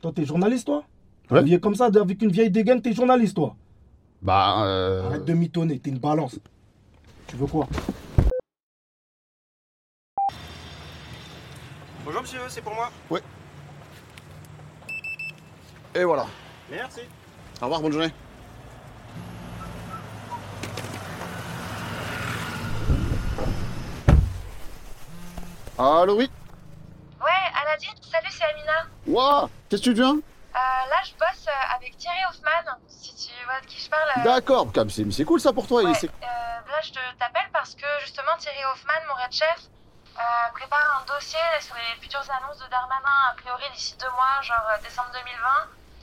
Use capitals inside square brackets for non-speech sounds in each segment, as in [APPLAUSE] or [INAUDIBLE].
Toi, t'es journaliste, toi Ouais. Habillé comme ça, avec une vieille dégaine, t'es journaliste, toi Bah, euh... Arrête de mitonner, t'es une balance. Tu veux quoi Bonjour monsieur, c'est pour moi. Et voilà. Merci. Au revoir, bonne journée. Allô, oui Salut, c'est Amina. Waouh Qu'est-ce que tu viens Euh, là, je bosse euh, avec Thierry Hoffman, si tu vois de qui je parle. euh, D'accord, c'est cool ça pour toi. ouais, et c'est- là, je t'appelle parce que justement, Thierry Hoffman, mon red chef, euh, prépare un dossier sur les futures annonces de Darmanin, a priori d'ici deux mois, genre euh, décembre 2020.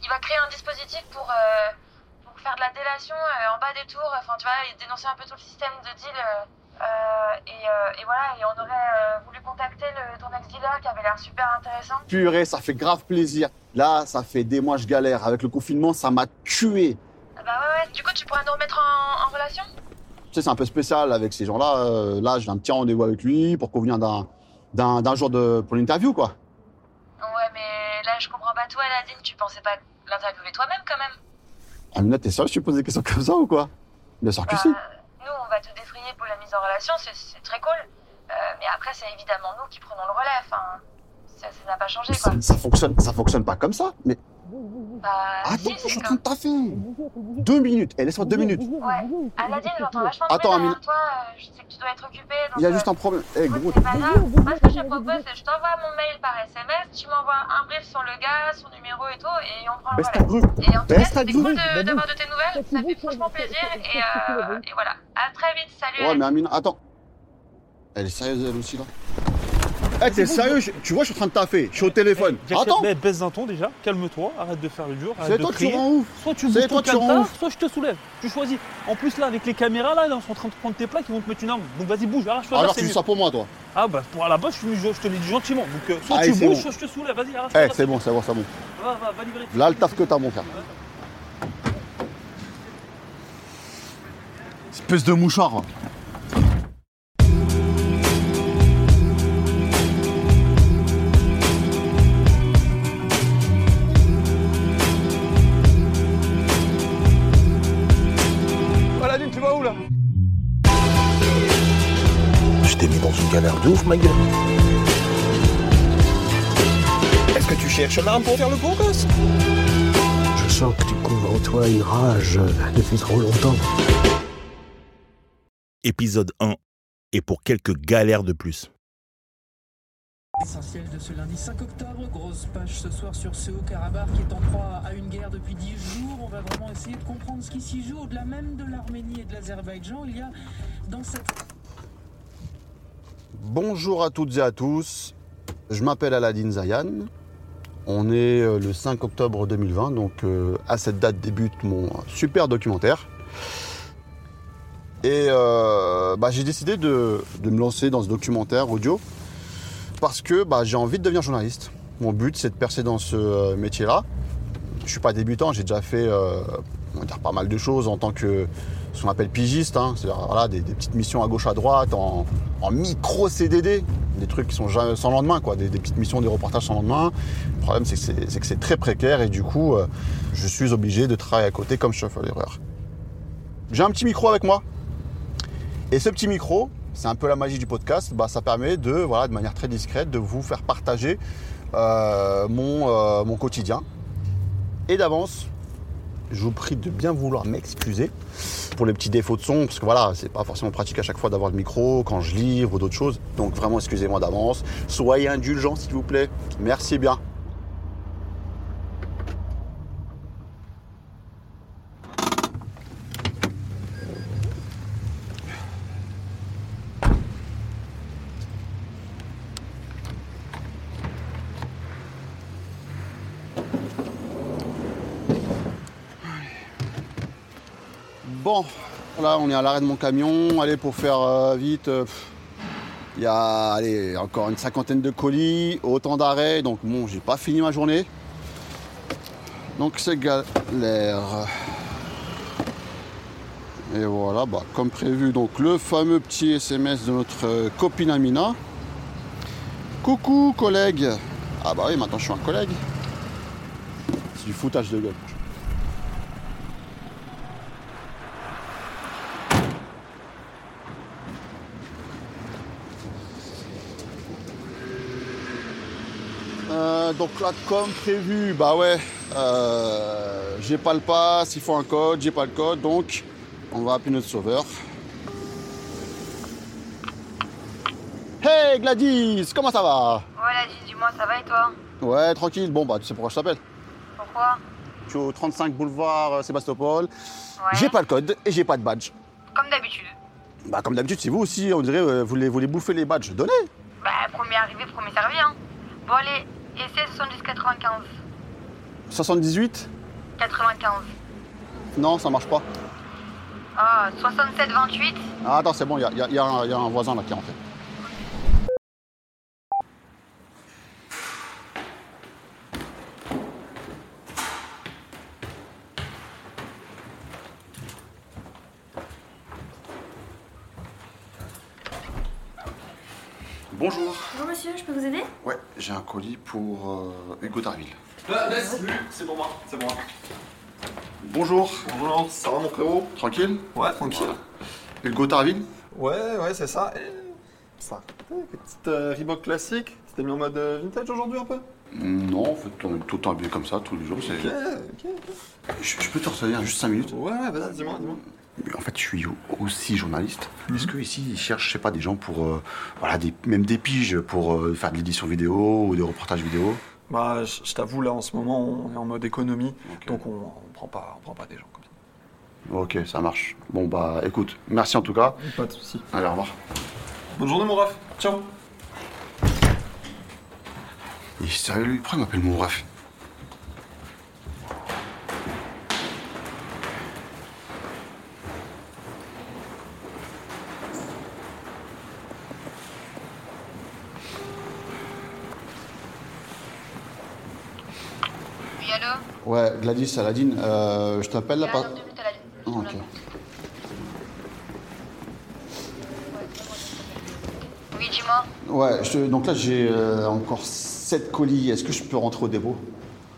Il va créer un dispositif pour, euh, pour faire de la délation en bas des tours, enfin, tu vois, et dénoncer un peu tout le système de deal. Euh, euh, et, et voilà, et on aurait euh, voulu contacter le, ton ex-dealer qui avait l'air super intéressant. Purée, ça fait grave plaisir. Là, ça fait des mois que je galère. Avec le confinement, ça m'a tué. Ah Bah ouais, ouais, du coup, tu pourras nous remettre en, en relation? Tu sais, c'est un peu spécial avec ces gens-là. Euh, là, j'ai un petit rendez-vous avec lui pour convenir d'un, jour de, pour l'interview, quoi. Ouais, mais là, je comprends pas. Toi, Aladine, tu pensais pas l'interviewer toi-même quand même? Amina, t'es sérieux, tu poses des questions comme ça ou quoi? Bien sûr que Bah, si. Nous, on va te mise en relation, c'est- très cool. Euh, mais après, c'est évidemment nous qui prenons le relais. Ça n'a pas changé. Ça, ça fonctionne, ça fonctionne pas comme ça. Mais Bah, attends, si, train comme... de taffer. Deux minutes. Eh, laisse-moi deux minutes. Ouais. Aladine, j'entends vachement de Attends, bruit Amine. derrière toi. euh, Je sais que tu dois être occupé. Donc, Il y a euh, juste un problème. Eh, écoute, gros. c'est pas grave. Moi, ce que je te propose, c'est que je t'envoie mon mail par SMS, tu m'envoies un brief sur le gars, son numéro et tout, et on prend le ta relais. Et en tout Baisse cas, ta c'était cool de- d'avoir de tes nouvelles, ça fait franchement plaisir, et, euh, et voilà. À très vite, salut Ouais, mais Amina, attends. Elle est sérieuse, elle aussi, là? Eh, t'es sérieux Je- Tu vois, je suis en train de taffer. Je suis au téléphone. Jack, Attends mais baisse d'un ton déjà, calme-toi, arrête de faire le dur, C'est toi qui rends ouf Soit tu bouges ton soit je te soulève. Tu choisis. En plus là, avec les caméras là, ils sont en train de prendre tes plaques, ils vont te mettre une arme. Donc vas-y, bouge, arrache-toi. Alors, tu dis ça pour moi, toi Ah bah pour à la base, je, suis- je te l'ai dit gentiment. Donc euh, soit tu bouges, bon. soit je te soulève. Vas-y, arrache-toi. Eh, c'est bon, c'est bon, c'est bon. Va, va, va livrer. Là, le taf que t'as, mon frère. Espèce de mouchard. Ouf, ma gueule. Est-ce que tu cherches l'arme pour faire le beau gosse? Je sens que tu couvres en toi une rage depuis trop longtemps. épisode 1, et pour quelques galères de plus. Essentiel de ce lundi 5 octobre, grosse page ce soir sur ce Haut-Karabakh qui est en proie à une guerre depuis 10 jours. On va vraiment essayer de comprendre ce qui s'y joue. Au-delà même de l'Arménie et de l'Azerbaïdjan, il y a dans cette Bonjour à toutes et à tous. Je m'appelle Aladine Zayan. On est euh, le 5 octobre 2020, donc euh, à cette date débute mon super documentaire. Et euh, bah, j'ai décidé de, me lancer dans ce documentaire audio parce que bah, j'ai envie de devenir journaliste. Mon but, c'est de percer dans ce métier-là. Je ne suis pas débutant, j'ai déjà fait pas mal de choses en tant que ce qu'on appelle pigiste, hein. c'est-à-dire des, des petites missions à gauche à droite, en, en micro CDD, des trucs qui sont sans lendemain, quoi, des, petites missions, des reportages sans lendemain. Le problème, c'est que c'est- très précaire et du coup, euh, je suis obligé de travailler à côté comme chauffeur d'erreur. J'ai un petit micro avec moi. Et ce petit micro, c'est un peu la magie du podcast, bah, ça permet de, voilà, de manière très discrète, de vous faire partager euh, euh, mon quotidien. Et d'avance, je vous prie de bien vouloir m'excuser pour les petits défauts de son, parce que voilà, c'est pas forcément pratique à chaque fois d'avoir le micro quand je livre ou d'autres choses. Donc vraiment, excusez-moi d'avance. Soyez indulgents, s'il vous plaît. Merci bien. Là on est à l'arrêt de mon camion. Allez, pour faire euh, vite, euh, il y a encore une cinquantaine de colis, autant d'arrêts, donc bon, j'ai pas fini ma journée. Donc c'est galère. Et voilà, bah, comme prévu, donc le fameux petit SMS de notre euh, copine Amina. Coucou collègue. Ah bah oui, maintenant je suis un collègue. C'est du foutage de gueule. Euh, donc là, comme prévu, bah ouais, euh, j'ai pas le pass, il faut un code, j'ai pas le code, donc on va appeler notre sauveur. Hey Gladys, comment ça va? Voilà, dis-moi, ça va et toi? Ouais, tranquille. Bon, bah tu sais pourquoi je t'appelle? Pourquoi? Je suis au 35 boulevard euh, Sébastopol. Ouais. J'ai pas le code et j'ai pas de badge. Comme d'habitude. Bah comme d'habitude, c'est vous aussi, on dirait, euh, vous les, vous les bouffez les badges. Donnez Bah, premier arrivé, premier servi, hein. Bon, allez, essai 70 95. 78 95. Non, ça marche pas. Ah, 67 28. Ah, attends, c'est bon, il y a, y a un voisin là qui est rentré. Bonjour. Bonjour monsieur, je peux vous aider Ouais, j'ai un colis pour euh, Hugo Darville. C'est pour moi, c'est moi. Bonjour. Bonjour, ça va mon frérot? Tranquille? Ouais, tranquille. Hugo Darville Ouais, ouais, c'est ça. Et ça. Petite euh, Reebok classique? C'était mis en mode euh, vintage aujourd'hui un peu? Non, en fait, on est tout le temps habillé comme ça, tous les jours. Ok, ok, ok. Je, je peux te recevoir juste 5 minutes? Ouais, ouais, vas-y, dis-moi, dis-moi. En fait, je suis aussi journaliste. Mhm. Est-ce que ici ils cherchent, je sais pas, des gens pour, euh, voilà, des, même des piges pour euh, faire de l'édition vidéo ou des reportages vidéo Bah, je je t'avoue, là, en ce moment, on est en mode économie. Donc, on, on prend pas, on prend pas des gens comme ça. Ok, ça marche. Bon bah, écoute, merci en tout cas. Pas de soucis. Allez, au revoir. Bonne journée, mon ref. Ciao. Il est sérieux, lui? Pourquoi il m'appelle mon ref? Ouais, Gladys, Aladine, euh, je t'appelle là ligne. Ah, ok. Oui, dis-moi. Ouais, je donc là j'ai euh, encore 7 colis. Est-ce que je peux rentrer au dépôt?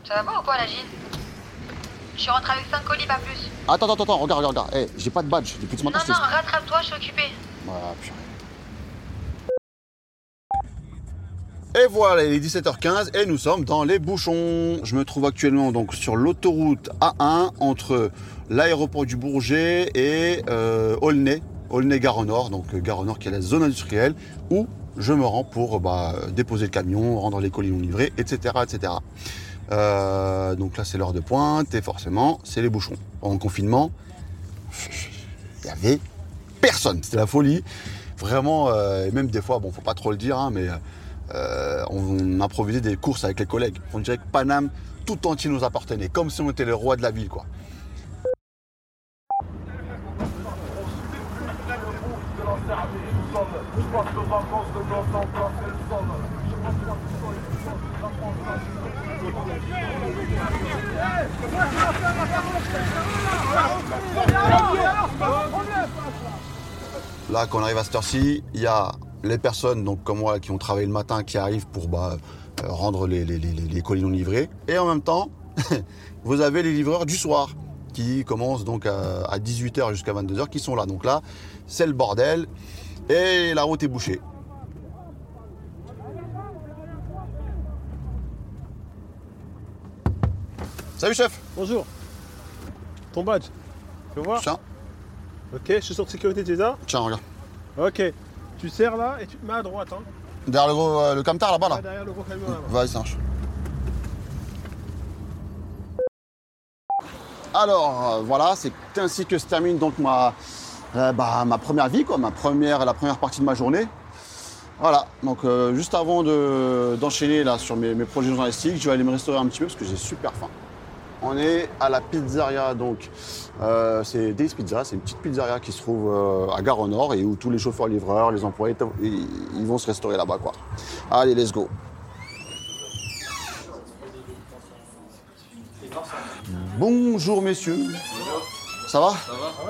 Ça va pas ou quoi, la Gine Je suis rentrée avec 5 colis, pas plus. Attends, attends, attends, regarde, regarde, regarde. Eh, j'ai pas de badge depuis ce Non, matin. non, t'ai- rattrape-toi, je suis. Voilà, purée. Et voilà, il est 17h15 et nous sommes dans les bouchons. Je me trouve actuellement donc sur l'autoroute A1 entre l'aéroport du Bourget et euh, Aulnay, Aulnay-Gare au Nord, donc euh, Gare Nord qui est la zone industrielle où je me rends pour bah, déposer le camion, rendre les colis non livrés, etc. Euh, donc là c'est l'heure de pointe et forcément c'est les bouchons. En confinement, il y avait personne. C'était la folie. Vraiment, et même des fois, bon, faut pas trop le dire, hein, mais euh, on, improvisait des courses avec les collègues. On dirait que Paname, tout entier nous appartenait, comme si on était les rois de la ville, quoi. Là, quand arrive à cette heure-ci, il y a les personnes, donc comme moi, qui ont travaillé le matin, qui arrivent pour bah, euh, rendre les, les, les, les colis non livrés. Et en même temps, [LAUGHS] vous avez les livreurs du soir, qui commencent donc à, à 18h jusqu'à 22h, qui sont là. Donc là, c'est le bordel, et la route est bouchée. Salut chef Bonjour. Ton badge. Fais voir. Tiens, Ok, je suis sur sécurité, tu es là tiens, regarde. Ok. Tu serres là et tu te mets à droite. Hein. Derrière le, gros, euh, le camtar là-bas, là. Là, derrière le gros camion là. Vas-y, ça marche. Alors euh, voilà, c'est ainsi que se termine donc ma, euh, bah, ma première vie, quoi, ma première, la première partie de ma journée. Voilà, donc euh, juste avant de- d'enchaîner là sur mes, mes projets journalistiques, je vais aller me restaurer un petit peu parce que j'ai super faim. On est à la pizzeria, donc euh, c'est Days Pizza, c'est une petite pizzeria qui se trouve euh, à Gare au Nord et où tous les chauffeurs livreurs, les employés, ils, ils vont se restaurer là-bas quoi. Allez, let's go. Bonjour messieurs. Ça va?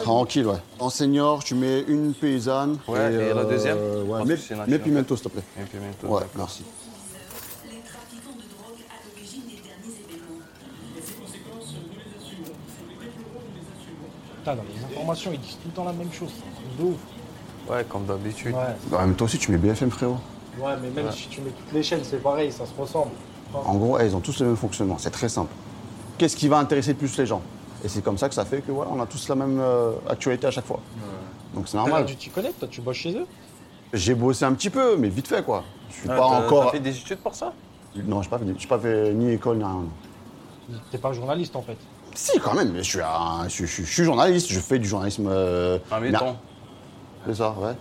Tranquille, ouais. En senior, tu mets une paysanne. Ouais, et la deuxième? ouais, Parce mets, pimento, s'il te plaît. Pimento, Ouais, merci. Dans les informations, ils disent tout le temps la même chose. C'est de ouf. Ouais, comme d'habitude. Ouais. Bah, mais toi aussi, tu mets BFM, frérot. Ouais, mais même Ouais. si tu mets toutes les chaînes, c'est pareil, ça se ressemble. En gros, elles ont tous le même fonctionnement. C'est très simple. Qu'est-ce qui va intéresser le plus les gens? Et c'est comme ça que ça fait que voilà, on a tous la même euh, actualité à chaque fois. Donc c'est normal. Tu t'y connais, toi, tu bosses chez eux? J'ai bossé un petit peu, mais vite fait quoi. Je suis Ah, pas encore. T'as fait des études pour ça? Non, j'ai pas, fait- j'ai pas fait ni école ni rien. T'es pas journaliste en fait. Si, quand même, mais je suis, un- je, suis- je suis journaliste, je fais du journalisme. euh, Ah, mais attends. C'est ça, ouais.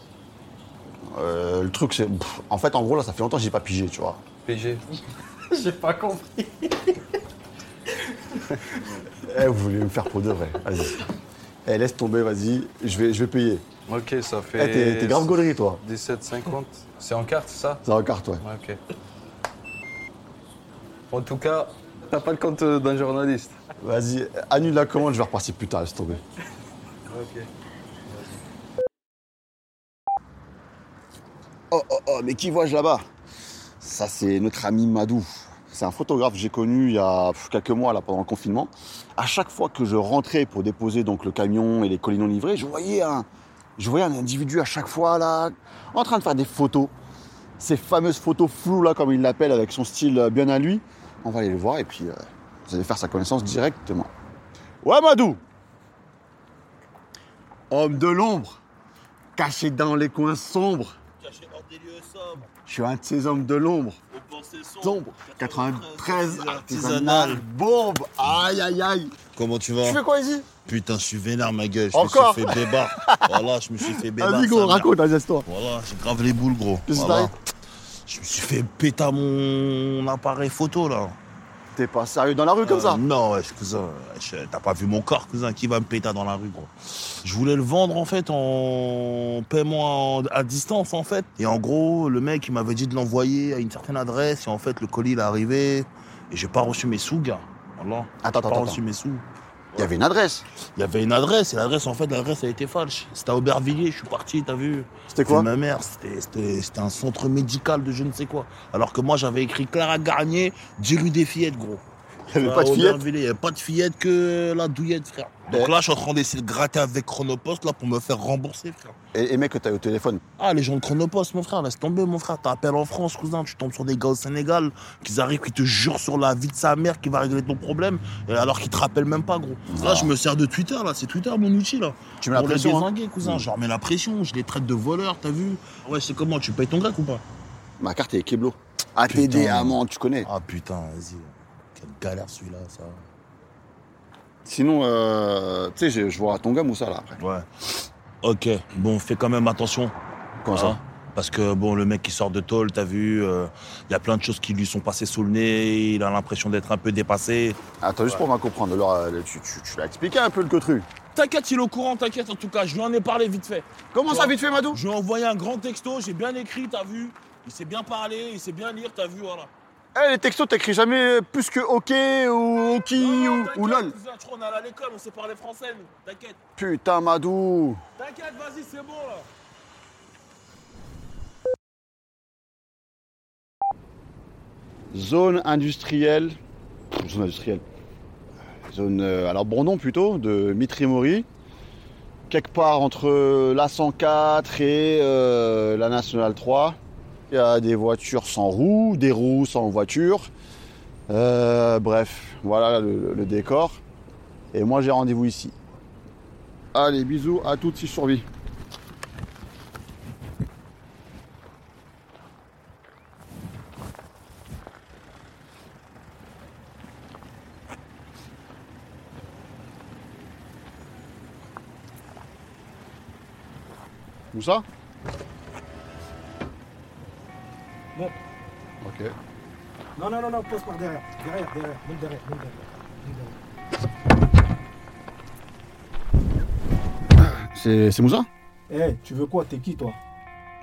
Euh, le truc, c'est. pff, En fait, en gros, là, ça fait longtemps que j'ai pas pigé, tu vois. PG. [LAUGHS] J'ai pas compris. Eh, vous voulez me faire pour de vrai. Vas-y. Eh, laisse tomber, vas-y, je vais, je vais payer. Ok, ça Eh, fait. t'es, t'es grave gaulerie, toi. 17,50. C'est en carte, ça? Ça va carte, ouais. Ouais, ok. En tout cas, t'as pas le compte euh, d'un journaliste. Vas-y, annule la commande, je vais repartir plus tard, laisse tomber. Ok. Oh, oh, oh, mais qui vois-je là-bas? Ça, c'est notre ami Madou. C'est un photographe que j'ai connu il y a quelques mois, là, pendant le confinement. À chaque fois que je rentrais pour déposer donc, le camion et les colis non livrés, je voyais, un, je voyais un individu à chaque fois, là, en train de faire des photos. Ces fameuses photos floues, là, comme il l'appelle, avec son style euh, bien à lui. On va aller le voir et puis euh, vous allez faire sa connaissance directement. Ouais, Madou Homme de l'ombre, caché dans les coins sombres. Je suis un de ces hommes de l'ombre. Sombre. 93 artisanal. Bombe. Aïe, aïe, aïe. Comment tu Tu vas fais quoi ici Putain, je suis vénère, ma gueule. Je Encore me suis fait bébar. voilà, je me suis fait bébar. Vas-y, gros, raconte la histoire. Voilà, j'ai grave les boules, gros. Voilà. Je me suis fait péter à mon appareil photo, là. T'es pas sérieux dans la rue comme Euh, ça Non, ouais, cousin. T'as pas vu mon corps, cousin, qui va me péter dans la rue, gros. Je voulais le vendre, en fait, en paiement en- à distance, en fait. Et en gros, le mec, il m'avait dit de l'envoyer à une certaine adresse. Et en fait, le colis, il est arrivé. Et j'ai pas reçu mes sous, gars. Voilà. Attends, J'ai attends, pas attends. reçu mes sous. Il y avait une adresse. Il y avait une adresse, et l'adresse, en fait, l'adresse, a été falche. C'était à Aubervilliers, je suis parti, t'as vu C'était quoi ma mère, c'était un centre médical de je ne sais quoi. Alors que moi, j'avais écrit Clara Garnier, 10 rue des Fillettes, gros. [LAUGHS] Il y avait À pas de fillette Il n'y avait pas de fillette que la douillette, frère. Donc là, je suis en train d'essayer de gratter avec Chronopost, là, pour me faire rembourser, frère. Et, et mec que t'as eu au téléphone. Ah, les gens de Chronopost, mon frère, laisse tomber, mon frère. T'appelles en France, cousin, tu tombes sur des gars au Sénégal, qui arrivent, qui te jurent sur la vie de sa mère, qui va régler ton problème, alors qu'ils te rappellent même pas, gros. Là, Ah. je me sers de Twitter, là, c'est Twitter mon outil, là. Tu mets la Pour les pression. hein. cousin. Mm. Je leur mets la pression, je les traite de voleurs, t'as vu? Ouais, c'est comment Tu payes ton grec ou pas? Ma carte est Keblo. ATD, amende, tu connais. Ah putain, vas-y. Quelle galère celui-là, ça. Sinon, euh, tu sais, je, je vois ton gars Moussa là après. Ouais. Ok, bon, fais quand même attention. Comment hein, ça Parce que, bon, le mec qui sort de tôle, t'as vu, il y a plein de choses qui lui sont passées sous le nez, il a l'impression d'être un peu dépassé. Attends, juste pour m'en comprendre. Alors, euh, tu, tu, tu l'as expliqué un peu le truc? T'inquiète, il est au courant, t'inquiète, en tout cas, je lui en ai parlé vite fait. Comment ça, vite fait, Madou? Je lui ai envoyé un grand texto, j'ai bien écrit, t'as vu Il sait bien parler, il sait bien lire, t'as vu, voilà. Eh, les textos, t'écris jamais plus que OK ou OK Non, ou, ou LOL. je crois qu'on est à l'école, on sait parler français, nous. T'inquiète. Putain, Madou. T'inquiète, vas-y, c'est bon, là. Zone industrielle. Zone industrielle. Zone. euh, alors, Brandon plutôt, de Mitrimori. Quelque part entre la 104 et euh, la Nationale 3. Il y a des voitures sans roues, des roues sans voiture. Euh, bref, voilà le, le décor. Et moi, j'ai rendez-vous ici. Allez, bisous à toutes si je survis. Où ça? Non. Ok. Non, non, non, non, pose par derrière. Derrière, derrière, même derrière, même derrière. derrière. C'est c'est Moussa? Eh, tu veux quoi? T'es qui, toi?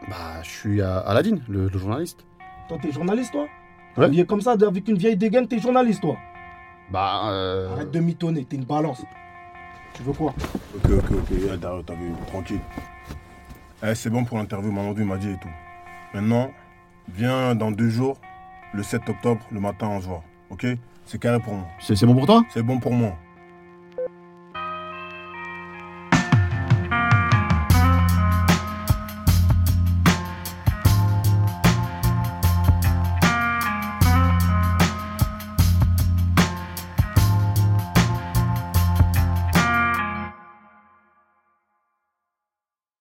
Bah, je suis à Aladine, le, le journaliste. Toi, t'es journaliste, toi? Ouais. Habillé comme ça, avec une vieille dégaine, t'es journaliste, toi? Bah, euh... Arrête de mitonner, t'es une balance. Tu veux quoi? Ok, ok, ok, t'as vu, tranquille. Eh, c'est bon pour l'interview, Mamadou m'a dit et tout. Maintenant, viens dans deux jours, le 7 octobre, le matin, on se voit. Ok? C'est carré pour moi. c'est c'est bon pour toi? C'est bon pour moi.